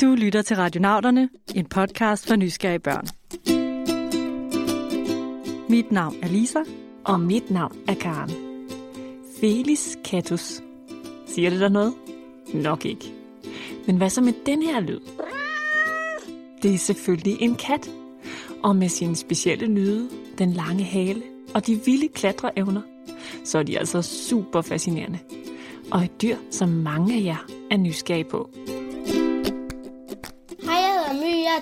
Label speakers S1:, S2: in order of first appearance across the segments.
S1: Du lytter til Radionauterne, en podcast for nysgerrige børn. Mit navn er Lisa.
S2: Og mit navn er Karen. Felis catus. Siger det der noget? Nok ikke. Men hvad så med den her lyd? Det er selvfølgelig en kat. Og med sine specielle lyde, den lange hale og de vilde klatreevner, så er de altså super fascinerende. Og et dyr, som mange af jer er nysgerrige på.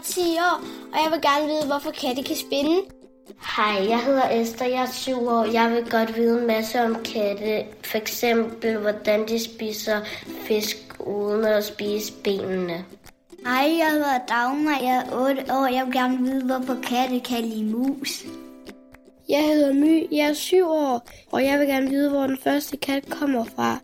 S3: 10 år, og jeg vil gerne vide, hvorfor katte kan spinde.
S4: Hej, jeg hedder Esther, jeg er 7 år. Jeg vil godt vide en masse om katte. For eksempel, hvordan de spiser fisk uden at spise benene.
S5: Hej, jeg hedder Dagmar, jeg er 8 år. Jeg vil gerne vide, hvorfor katte kan lide mus.
S3: Jeg hedder My, jeg er 7 år, og jeg vil gerne vide, hvor den første kat kommer fra.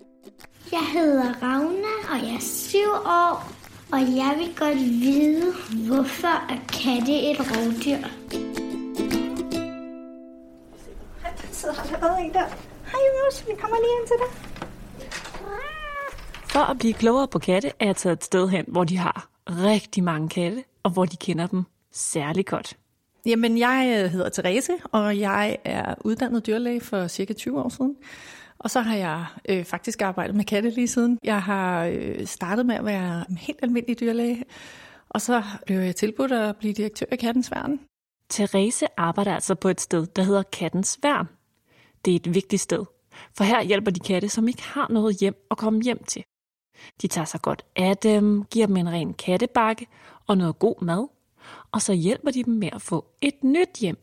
S5: Jeg hedder Ravna, og jeg er 7 år. Og jeg vil godt vide, hvorfor er katte et rovdyr.
S6: Der sidder allerede en der. Hej Mus, vi kommer lige ind til dig.
S2: For at blive klogere på katte, er jeg taget et sted hen, hvor de har rigtig mange katte, og hvor de kender dem særlig godt.
S6: Jamen, jeg øh, hedder Therese, og jeg er uddannet dyrlæge for cirka 20 år siden. Og så har jeg øh, faktisk arbejdet med katte lige siden. Jeg har øh, startet med at være en helt almindelig dyrlæge, og så blev jeg tilbudt at blive direktør i Kattens Værn.
S2: Therese arbejder altså på et sted, der hedder Kattens Værn. Det er et vigtigt sted, for her hjælper de katte, som ikke har noget hjem at komme hjem til. De tager sig godt af dem, giver dem en ren kattebakke og noget god mad, og så hjælper de dem med at få et nyt hjem.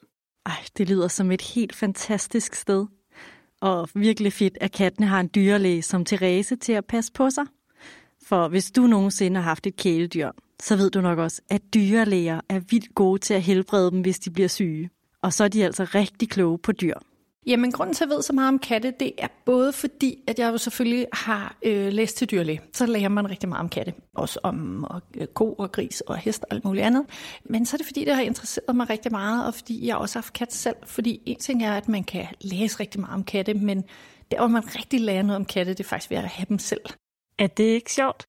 S1: Ej, det lyder som et helt fantastisk sted. Og virkelig fedt, at kattene har en dyrlæge som Therese til at passe på sig. For hvis du nogensinde har haft et kæledyr, så ved du nok også, at dyrlæger er vildt gode til at helbrede dem, hvis de bliver syge. Og så er de altså rigtig kloge på dyr.
S6: Jamen, grunden til, at jeg ved så meget om katte, det er både fordi, at jeg jo selvfølgelig har øh, læst til dyrlæge. Så lærer man rigtig meget om katte. Også om og, øh, ko og gris og hest og alt muligt andet. Men så er det fordi, det har interesseret mig rigtig meget, og fordi jeg også har haft kat selv. Fordi en ting er, at man kan læse rigtig meget om katte, men der, hvor man rigtig lærer noget om katte, det er faktisk ved at have dem selv.
S2: Er det ikke sjovt?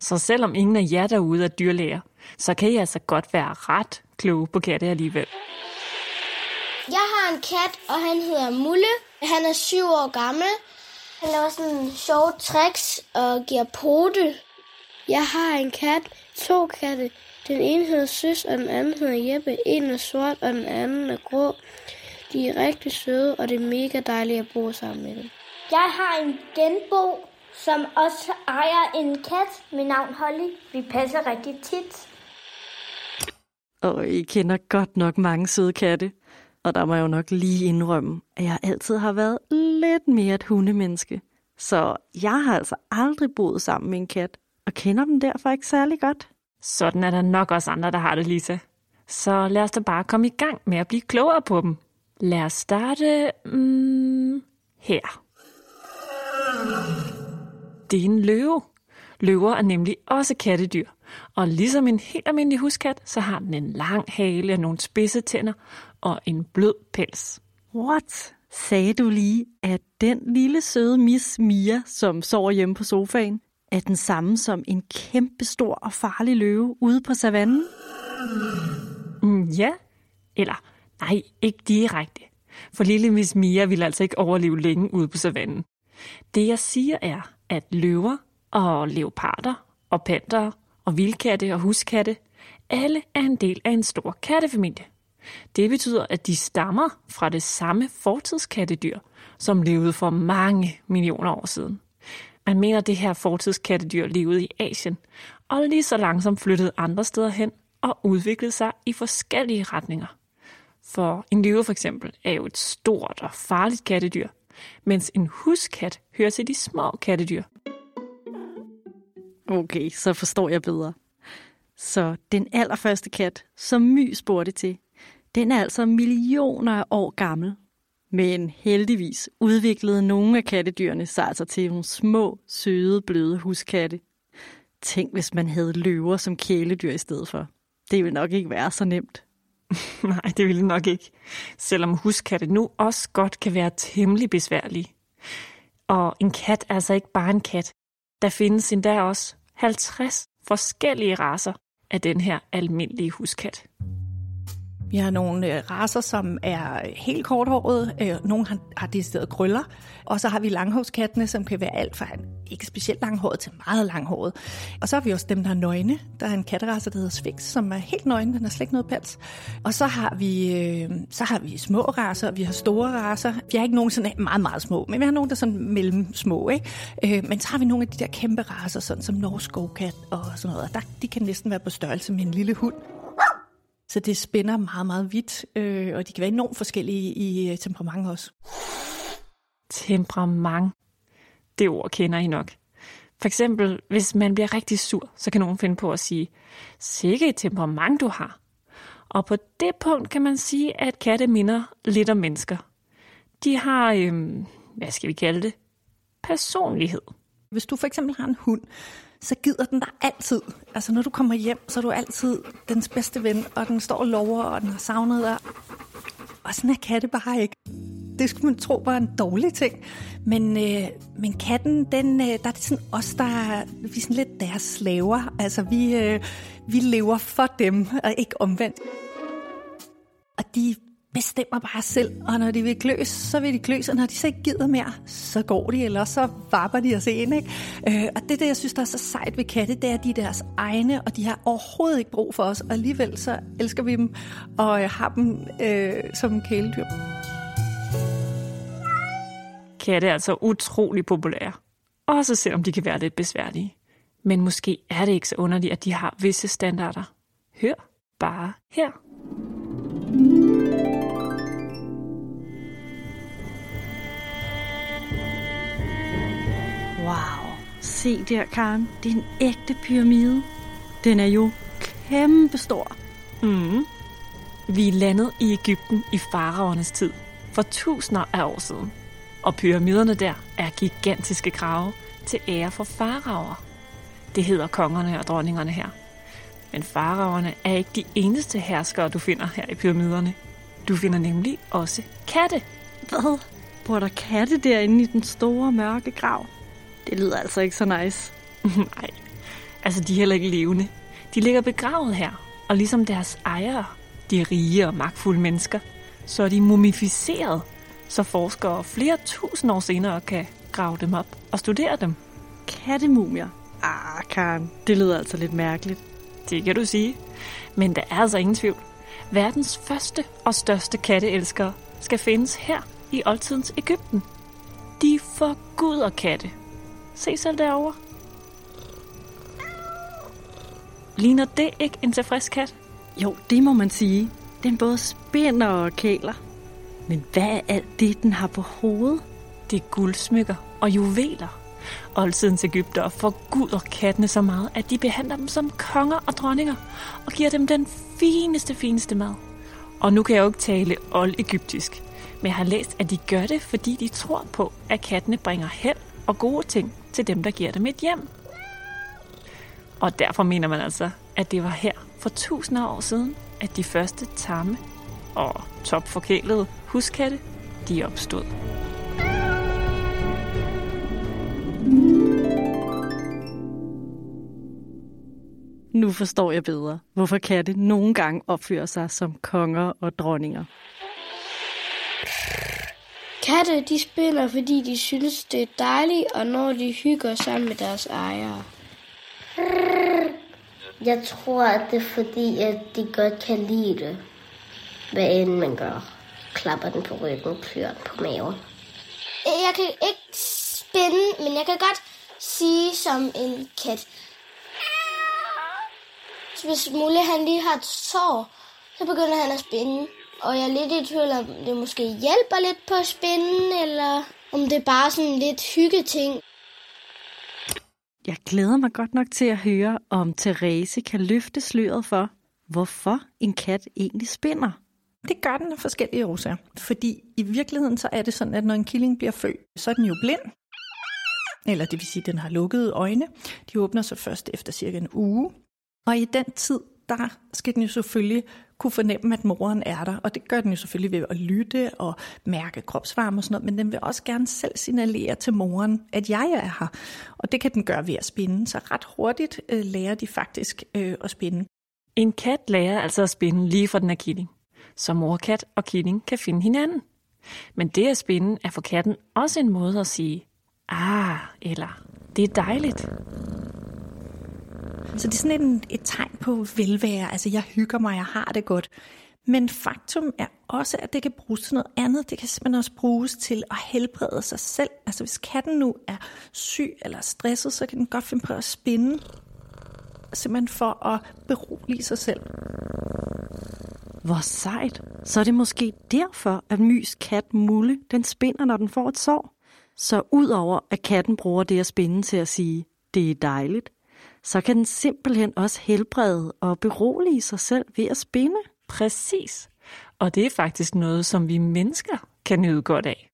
S2: Så selvom ingen af jer derude er dyrlæger, så kan I altså godt være ret kloge på katte alligevel.
S3: Jeg har en kat, og han hedder Mulle. Han er 7 år gammel. Han laver sådan sjove tricks og giver pote. Jeg har en kat, to katte. Den ene hedder Søs, og den anden hedder Jeppe. En er sort, og den anden er grå. De er rigtig søde, og det er mega dejligt at bo sammen med dem.
S5: Jeg har en genbo, som også ejer en kat med navn Holly. Vi passer rigtig tit.
S1: Og I kender godt nok mange søde katte. Og der må jeg jo nok lige indrømme, at jeg altid har været lidt mere et hundemenneske. Så jeg har altså aldrig boet sammen med en kat, og kender dem derfor ikke særlig godt.
S2: Sådan er der nok også andre, der har det, Lisa. Så lad os da bare komme i gang med at blive klogere på dem. Lad os starte mm, her. Det er en løve. Løver er nemlig også kattedyr. Og ligesom en helt almindelig huskat, så har den en lang hale og nogle spidse tænder og en blød pels.
S1: What? Sagde du lige, at den lille søde Miss Mia, som sover hjemme på sofaen, er den samme som en kæmpe stor og farlig løve ude på savannen?
S2: Mm, ja, eller nej, ikke direkte. For lille Miss Mia vil altså ikke overleve længe ude på savannen. Det jeg siger er, at løver og leoparder og panter og vildkatte og huskatte, alle er en del af en stor kattefamilie. Det betyder, at de stammer fra det samme fortidskattedyr, som levede for mange millioner år siden. Man mener, at det her fortidskattedyr levede i Asien, og lige så langsomt flyttede andre steder hen og udviklede sig i forskellige retninger. For en løve for eksempel er jo et stort og farligt kattedyr, mens en huskat hører til de små kattedyr.
S1: Okay, så forstår jeg bedre. Så den allerførste kat, som My spurgte til, den er altså millioner af år gammel. Men heldigvis udviklede nogle af kattedyrene sig altså til nogle små, søde, bløde huskatte. Tænk, hvis man havde løver som kæledyr i stedet for. Det ville nok ikke være så nemt.
S2: Nej, det ville nok ikke. Selvom huskatte nu også godt kan være temmelig besværlige. Og en kat er altså ikke bare en kat. Der findes endda også 50 forskellige raser af den her almindelige huskat.
S6: Vi har nogle øh, raser, som er helt korthårede. Øh, nogle har, har decideret krøller. Og så har vi langhårskattene, som kan være alt fra ikke specielt langhåret til meget langhåret. Og så har vi også dem, der er nøgne. Der er en katterace, der hedder Sphinx, som er helt nøgne. Den har slet ikke noget pels. Og så har vi, øh, så har vi små raser, vi har store raser. Vi har ikke nogen sådan meget, meget små, men vi har nogle, der er sådan mellem små. Ikke? Øh, men så har vi nogle af de der kæmpe raser, sådan som norsk skovkat og sådan noget. Og Der, de kan næsten være på størrelse med en lille hund. Så det spænder meget, meget vidt, øh, og de kan være enormt forskellige i øh, temperament også.
S2: Temperament. Det ord kender I nok. For eksempel, hvis man bliver rigtig sur, så kan nogen finde på at sige, sikke et temperament du har. Og på det punkt kan man sige, at katte minder lidt om mennesker. De har, øhm, hvad skal vi kalde det, personlighed.
S6: Hvis du for eksempel har en hund, så gider den dig altid. Altså når du kommer hjem, så er du altid dens bedste ven, og den står og lover, og den har savnet dig. Og sådan er katte bare ikke. Det skulle man tro var en dårlig ting. Men, øh, men katten, den, øh, der er det sådan os, der er, vi er sådan lidt deres slaver. Altså vi, øh, vi lever for dem, og ikke omvendt. Og de bestemmer bare selv, og når de vil kløs, så vil de kløs, og når de så ikke gider mere, så går de, eller så varper de os ind. Ikke? Øh, og det, der jeg synes, der er så sejt ved katte, det er, at de er deres egne, og de har overhovedet ikke brug for os, og alligevel så elsker vi dem, og øh, har dem øh, som kæledyr.
S2: Katte er altså utrolig populære, også selvom de kan være lidt besværlige. Men måske er det ikke så underligt, at de har visse standarder. Hør bare her.
S1: Wow. Se der, Karen. Det er en ægte pyramide. Den er jo kæmpestor.
S2: Mm. Vi er landet i Ægypten i faraonernes tid, for tusinder af år siden. Og pyramiderne der er gigantiske grave til ære for faraoer. Det hedder kongerne og dronningerne her. Men faraoerne er ikke de eneste herskere, du finder her i pyramiderne. Du finder nemlig også katte.
S1: Hvad? Bor der katte derinde i den store mørke grav? Det lyder altså ikke så nice.
S2: Nej, altså de er heller ikke levende. De ligger begravet her, og ligesom deres ejere, de rige og magtfulde mennesker, så er de mumificeret, så forskere flere tusind år senere kan grave dem op og studere dem.
S1: Kattemumier? Ah, Karen, det lyder altså lidt mærkeligt.
S2: Det kan du sige. Men der er altså ingen tvivl. Verdens første og største katteelskere skal findes her i oldtidens Ægypten. De forguder katte. Se selv derovre. Ligner det ikke en tilfreds kat?
S1: Jo, det må man sige. Den både spænder og kæler. Men hvad er alt det, den har på hovedet?
S2: Det er guldsmykker og juveler. Oldtidens Ægypter forguder kattene så meget, at de behandler dem som konger og dronninger og giver dem den fineste, fineste mad. Og nu kan jeg jo ikke tale old-egyptisk, men jeg har læst, at de gør det, fordi de tror på, at kattene bringer held og gode ting til dem, der giver dem et hjem. Og derfor mener man altså, at det var her for tusinder af år siden, at de første tamme og topforkælede huskatte, de opstod.
S1: Nu forstår jeg bedre, hvorfor katte nogle gange opfører sig som konger og dronninger.
S3: Katte, de spiller, fordi de synes, det er dejligt, og når de hygger sammen med deres ejere.
S4: Jeg tror, at det er fordi, at de godt kan lide det. Hvad end man gør. Klapper den på ryggen, klør den på maven.
S3: Jeg kan ikke spænde, men jeg kan godt sige som en kat. Hvis Mulle han lige har et sår, så begynder han at spænde. Og jeg er lidt i tvivl om, det måske hjælper lidt på spænden, eller om det er bare sådan lidt hyggeting.
S1: Jeg glæder mig godt nok til at høre, om Therese kan løfte sløret for, hvorfor en kat egentlig spinder.
S6: Det gør den af forskellige årsager. Fordi i virkeligheden så er det sådan, at når en killing bliver født, så er den jo blind. Eller det vil sige, at den har lukkede øjne. De åbner sig først efter cirka en uge. Og i den tid, der skal den jo selvfølgelig kunne fornemme, at moren er der. Og det gør den jo selvfølgelig ved at lytte og mærke kropsvarme og sådan noget, men den vil også gerne selv signalere til moren, at jeg er her. Og det kan den gøre ved at spinde. Så ret hurtigt øh, lærer de faktisk øh, at spinde.
S2: En kat lærer altså at spinde lige fra den er killing, så morkat og killing kan finde hinanden. Men det at spinde er for katten også en måde at sige, ah, eller det er dejligt.
S6: Så det er sådan et, et tegn på velvære. Altså, jeg hygger mig, jeg har det godt. Men faktum er også, at det kan bruges til noget andet. Det kan simpelthen også bruges til at helbrede sig selv. Altså hvis katten nu er syg eller stresset, så kan den godt finde på at spinde. Simpelthen for at berolige sig selv.
S1: Hvor sejt. Så er det måske derfor, at mys kat Mulle, den spinder, når den får et sår. Så udover at katten bruger det at spinde til at sige, det er dejligt, så kan den simpelthen også helbrede og berolige sig selv ved at spinde.
S2: Præcis. Og det er faktisk noget, som vi mennesker kan nyde godt af.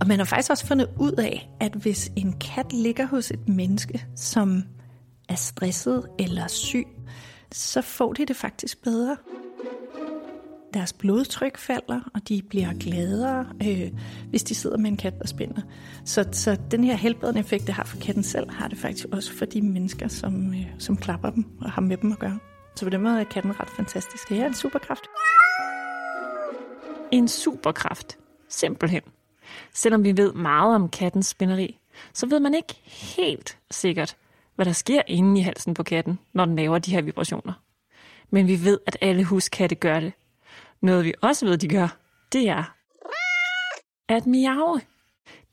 S6: Og man har faktisk også fundet ud af, at hvis en kat ligger hos et menneske, som er stresset eller syg, så får de det faktisk bedre. Deres blodtryk falder, og de bliver gladere, øh, hvis de sidder med en kat, der spænder. Så, så den her helbredende effekt, det har for katten selv, har det faktisk også for de mennesker, som, øh, som klapper dem og har med dem at gøre. Så på den måde er katten ret fantastisk. Det er en superkraft.
S2: En superkraft. Simpelthen. Selvom vi ved meget om kattens spænderi, så ved man ikke helt sikkert, hvad der sker inde i halsen på katten, når den laver de her vibrationer. Men vi ved, at alle huskatte gør det. Noget vi også ved, de gør, det er at miaue.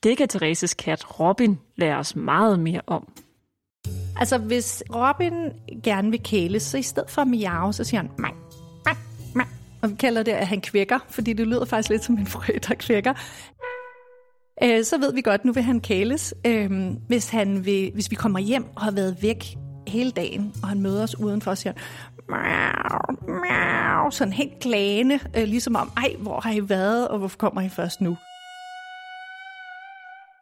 S2: Det kan Thereses kat Robin lære os meget mere om.
S6: Altså, hvis Robin gerne vil kæle, så i stedet for at miaue, så siger han mang, mang, mang. Og vi kalder det, at han kvækker, fordi det lyder faktisk lidt som en frø, der kvækker. Øh, så ved vi godt, nu vil han kæles. Øh, hvis, han vil, hvis vi kommer hjem og har været væk hele dagen, og han møder os udenfor og siger, miau, miau, sådan helt klagende, øh, ligesom om, ej, hvor har I været, og hvorfor kommer I først nu?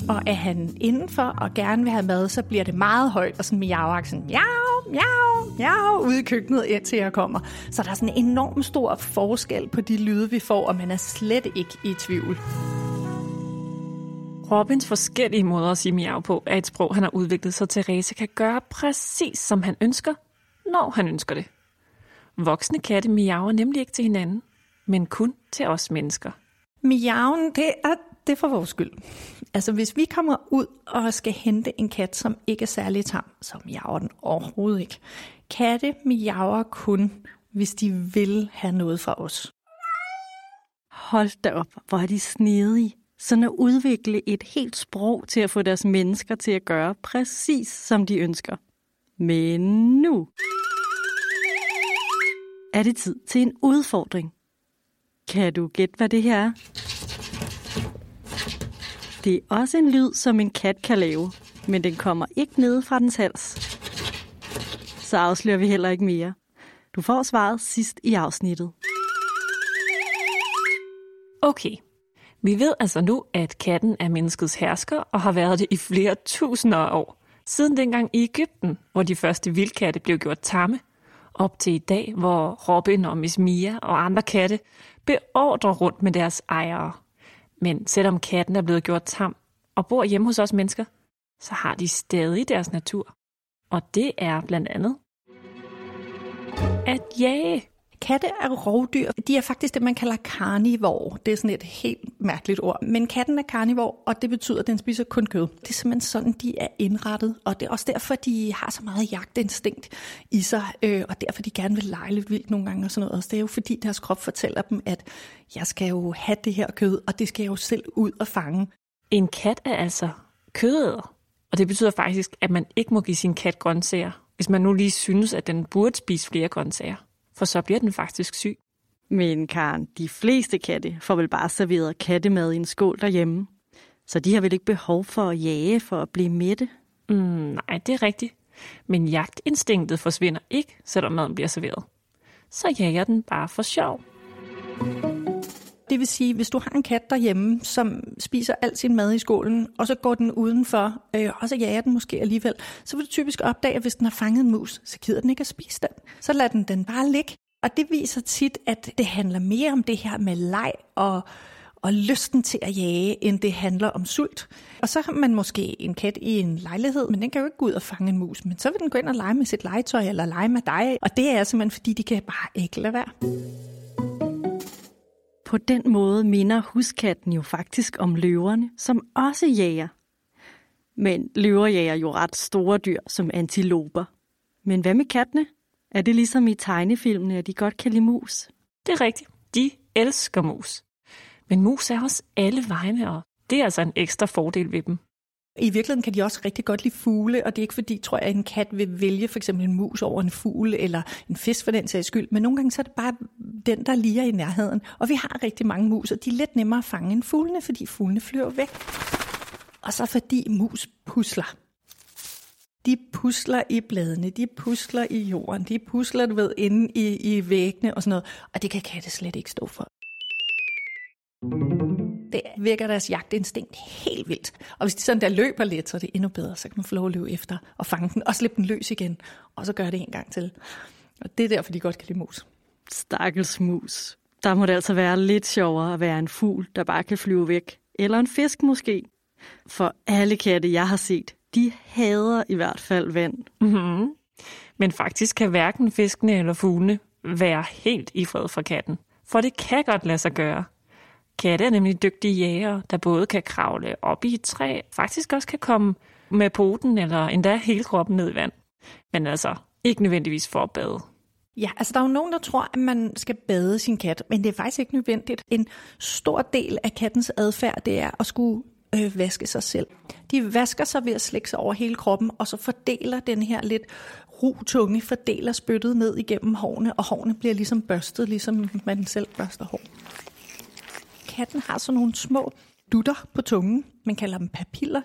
S6: Og er han indenfor og gerne vil have mad, så bliver det meget højt og sådan miau sådan miau, miau, miau, ude i køkkenet, indtil jeg kommer. Så der er sådan en enorm stor forskel på de lyde, vi får, og man er slet ikke i tvivl.
S2: Robins forskellige måder at sige miau på er et sprog, han har udviklet, så Therese kan gøre præcis som han ønsker, når han ønsker det. Voksne katte miaver nemlig ikke til hinanden, men kun til os mennesker.
S6: Miauen, det er, det er for vores skyld. Altså, hvis vi kommer ud og skal hente en kat, som ikke er særlig tam, så miaver den overhovedet ikke. Katte miaver kun, hvis de vil have noget fra os.
S1: Hold da op, hvor er de snedige. Sådan at udvikle et helt sprog til at få deres mennesker til at gøre præcis som de ønsker. Men nu er det tid til en udfordring. Kan du gætte, hvad det her er? Det er også en lyd, som en kat kan lave, men den kommer ikke ned fra dens hals. Så afslører vi heller ikke mere. Du får svaret sidst i afsnittet.
S2: Okay, vi ved altså nu, at katten er menneskets hersker og har været det i flere tusinder af år. Siden dengang i Ægypten, hvor de første vildkatte blev gjort tamme, op til i dag, hvor Robin og Miss Mia og andre katte beordrer rundt med deres ejere. Men selvom katten er blevet gjort tam og bor hjemme hos os mennesker, så har de stadig deres natur. Og det er blandt andet at jage.
S6: Katte er rovdyr. De er faktisk det, man kalder karnivor. Det er sådan et helt mærkeligt ord. Men katten er karnivor, og det betyder, at den spiser kun kød. Det er simpelthen sådan, de er indrettet. Og det er også derfor, de har så meget jagtinstinkt i sig. Øh, og derfor, de gerne vil lege lidt vildt nogle gange og sådan noget. Også det er jo fordi, deres krop fortæller dem, at jeg skal jo have det her kød, og det skal jeg jo selv ud og fange.
S2: En kat er altså kødæder. Og det betyder faktisk, at man ikke må give sin kat grøntsager, hvis man nu lige synes, at den burde spise flere grøntsager for så bliver den faktisk syg.
S1: Men Karen, de fleste katte får vel bare serveret kattemad i en skål derhjemme. Så de har vel ikke behov for at jage for at blive mætte?
S2: Mm, nej, det er rigtigt. Men jagtinstinktet forsvinder ikke, selvom maden bliver serveret. Så jager den bare for sjov.
S6: Det vil sige, hvis du har en kat derhjemme, som spiser al sin mad i skålen, og så går den udenfor, øh, og så jager den måske alligevel, så vil du typisk opdage, at hvis den har fanget en mus, så gider den ikke at spise den. Så lader den den bare ligge. Og det viser tit, at det handler mere om det her med leg og og lysten til at jage, end det handler om sult. Og så har man måske en kat i en lejlighed, men den kan jo ikke gå ud og fange en mus, men så vil den gå ind og lege med sit legetøj eller lege med dig, og det er simpelthen fordi, de kan bare ikke lade være.
S1: På den måde minder huskatten jo faktisk om løverne, som også jager. Men løver jager jo ret store dyr som antiloper. Men hvad med kattene? Er det ligesom i tegnefilmene, at de godt kan lide mus?
S2: Det er rigtigt. De elsker mus. Men mus er også alle vegne, og det er altså en ekstra fordel ved dem.
S6: I virkeligheden kan de også rigtig godt lide fugle, og det er ikke fordi, tror jeg, at en kat vil vælge for eksempel en mus over en fugl eller en fisk for den sags skyld, men nogle gange så er det bare den, der ligger i nærheden. Og vi har rigtig mange mus, og de er lidt nemmere at fange end fuglene, fordi fuglene flyver væk. Og så fordi mus pusler. De pusler i bladene, de pusler i jorden, de pusler, du ved, inde i, i væggene og sådan noget. Og det kan katte slet ikke stå for. Det virker deres jagtinstinkt helt vildt. Og hvis de sådan der løber lidt, så er det endnu bedre. Så kan man få lov at løbe efter og fange den, og slippe den løs igen. Og så gør det en gang til. Og det er derfor, de godt kan lide mus.
S1: Stakkels mus. Der må det altså være lidt sjovere at være en fugl, der bare kan flyve væk. Eller en fisk måske. For alle katte, jeg har set, de hader i hvert fald vand.
S2: Mm-hmm. Men faktisk kan hverken fiskene eller fuglene være helt i fred fra katten. For det kan godt lade sig gøre. Katte er nemlig dygtige jæger, der både kan kravle op i et træ, faktisk også kan komme med poten eller endda hele kroppen ned i vand. Men altså, ikke nødvendigvis for at bade.
S6: Ja, altså der er jo nogen, der tror, at man skal bade sin kat, men det er faktisk ikke nødvendigt. En stor del af kattens adfærd, det er at skulle øh, vaske sig selv. De vasker sig ved at slække sig over hele kroppen, og så fordeler den her lidt ru tunge, fordeler spyttet ned igennem hårene, og hårene bliver ligesom børstet, ligesom man selv børster hår katten har sådan nogle små dutter på tungen. Man kalder dem papiller.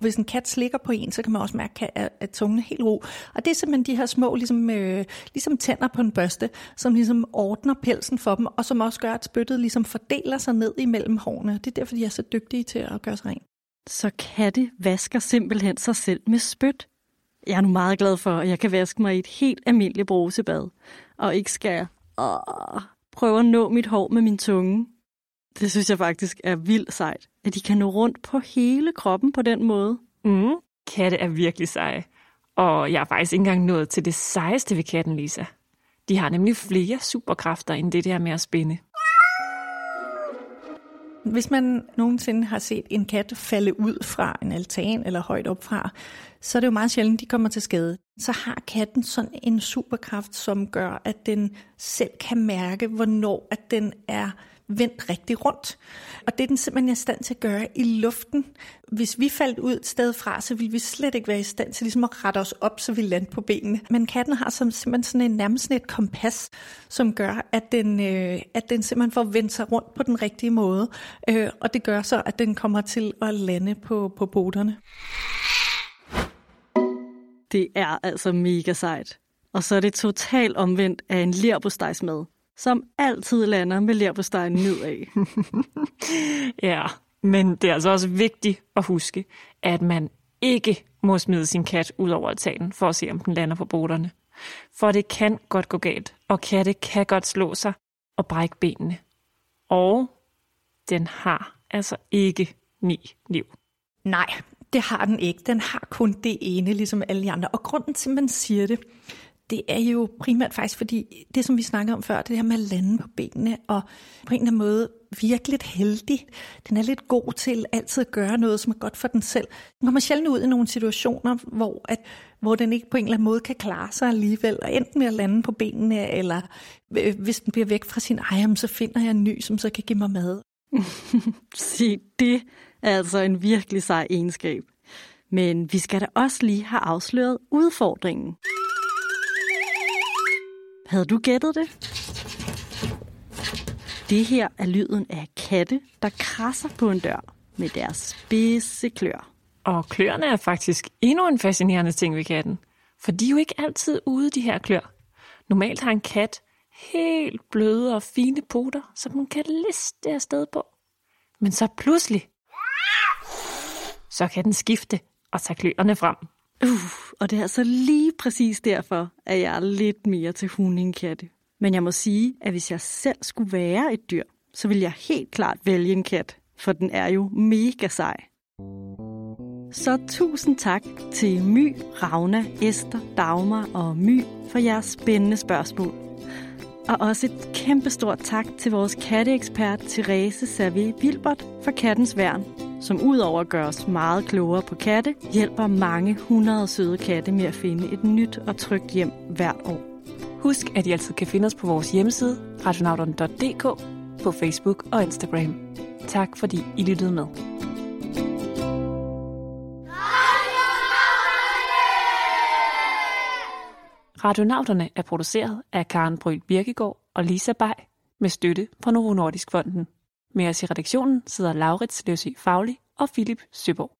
S6: Hvis en kat slikker på en, så kan man også mærke, at, tungen er helt ro. Og det er simpelthen de her små, ligesom, øh, ligesom tænder på en børste, som ligesom ordner pelsen for dem, og som også gør, at spyttet ligesom fordeler sig ned imellem hårene. Det er derfor, de er så dygtige til at gøre sig rent.
S1: Så katte vasker simpelthen sig selv med spyt. Jeg er nu meget glad for, at jeg kan vaske mig i et helt almindeligt brusebad, og ikke skal åh, prøve at nå mit hår med min tunge. Det synes jeg faktisk er vildt sejt, at de kan nå rundt på hele kroppen på den måde.
S2: Mm. Katte er virkelig seje. Og jeg er faktisk ikke engang nået til det sejeste ved katten, Lisa. De har nemlig flere superkræfter end det der med at spinde.
S6: Hvis man nogensinde har set en kat falde ud fra en altan eller højt op fra, så er det jo meget sjældent, de kommer til skade. Så har katten sådan en superkraft, som gør, at den selv kan mærke, hvornår at den er vendt rigtig rundt. Og det er den simpelthen i stand til at gøre i luften. Hvis vi faldt ud et sted fra, så ville vi slet ikke være i stand til ligesom at rette os op, så vi landte på benene. Men katten har som simpelthen sådan en, nærmest sådan et kompas, som gør, at den, øh, at den simpelthen får vendt sig rundt på den rigtige måde. Øh, og det gør så, at den kommer til at lande på, på boderne.
S1: Det er altså mega sejt. Og så er det totalt omvendt af en lerbostejsmad som altid lander med lærpostegen nedad.
S2: ja, men det er altså også vigtigt at huske, at man ikke må smide sin kat ud over altanen for at se, om den lander på borderne. For det kan godt gå galt, og katte kan godt slå sig og brække benene. Og den har altså ikke ni liv.
S6: Nej, det har den ikke. Den har kun det ene, ligesom alle de andre. Og grunden til, at man siger det, det er jo primært faktisk, fordi det, som vi snakkede om før, det her med at lande på benene, og på en eller anden måde virkelig heldig. Den er lidt god til altid at gøre noget, som er godt for den selv. Den kommer sjældent ud i nogle situationer, hvor, at, hvor den ikke på en eller anden måde kan klare sig alligevel, og enten med at lande på benene, eller øh, hvis den bliver væk fra sin ejer, så finder jeg en ny, som så kan give mig mad.
S1: Se, det er altså en virkelig sej egenskab. Men vi skal da også lige have afsløret udfordringen. Havde du gættet det? Det her er lyden af katte, der krasser på en dør med deres spidse klør.
S2: Og kløerne er faktisk endnu en fascinerende ting ved katten. For de er jo ikke altid ude, de her klør. Normalt har en kat helt bløde og fine poter, som den kan liste afsted på. Men så pludselig, så kan den skifte og tage kløerne frem.
S1: Uh, og det er altså lige præcis derfor, at jeg er lidt mere til hundingkatte. Men jeg må sige, at hvis jeg selv skulle være et dyr, så vil jeg helt klart vælge en kat, for den er jo mega sej. Så tusind tak til My, Ravna, Esther, Dagmar og My for jeres spændende spørgsmål. Og også et kæmpestort tak til vores katteekspert Therese Servé Wilbert for Kattens Værn, som udover at gøre os meget klogere på katte, hjælper mange hundrede søde katte med at finde et nyt og trygt hjem hvert år.
S2: Husk, at I altid kan finde os på vores hjemmeside, radionauterne.dk, på Facebook og Instagram. Tak fordi I lyttede med. Radionauterne er produceret af Karen Bryl Birkegaard og Lisa Bay med støtte fra Novo Nordisk Fonden. Med os i redaktionen sidder Laurits Løsø Fagli og Philip Søborg.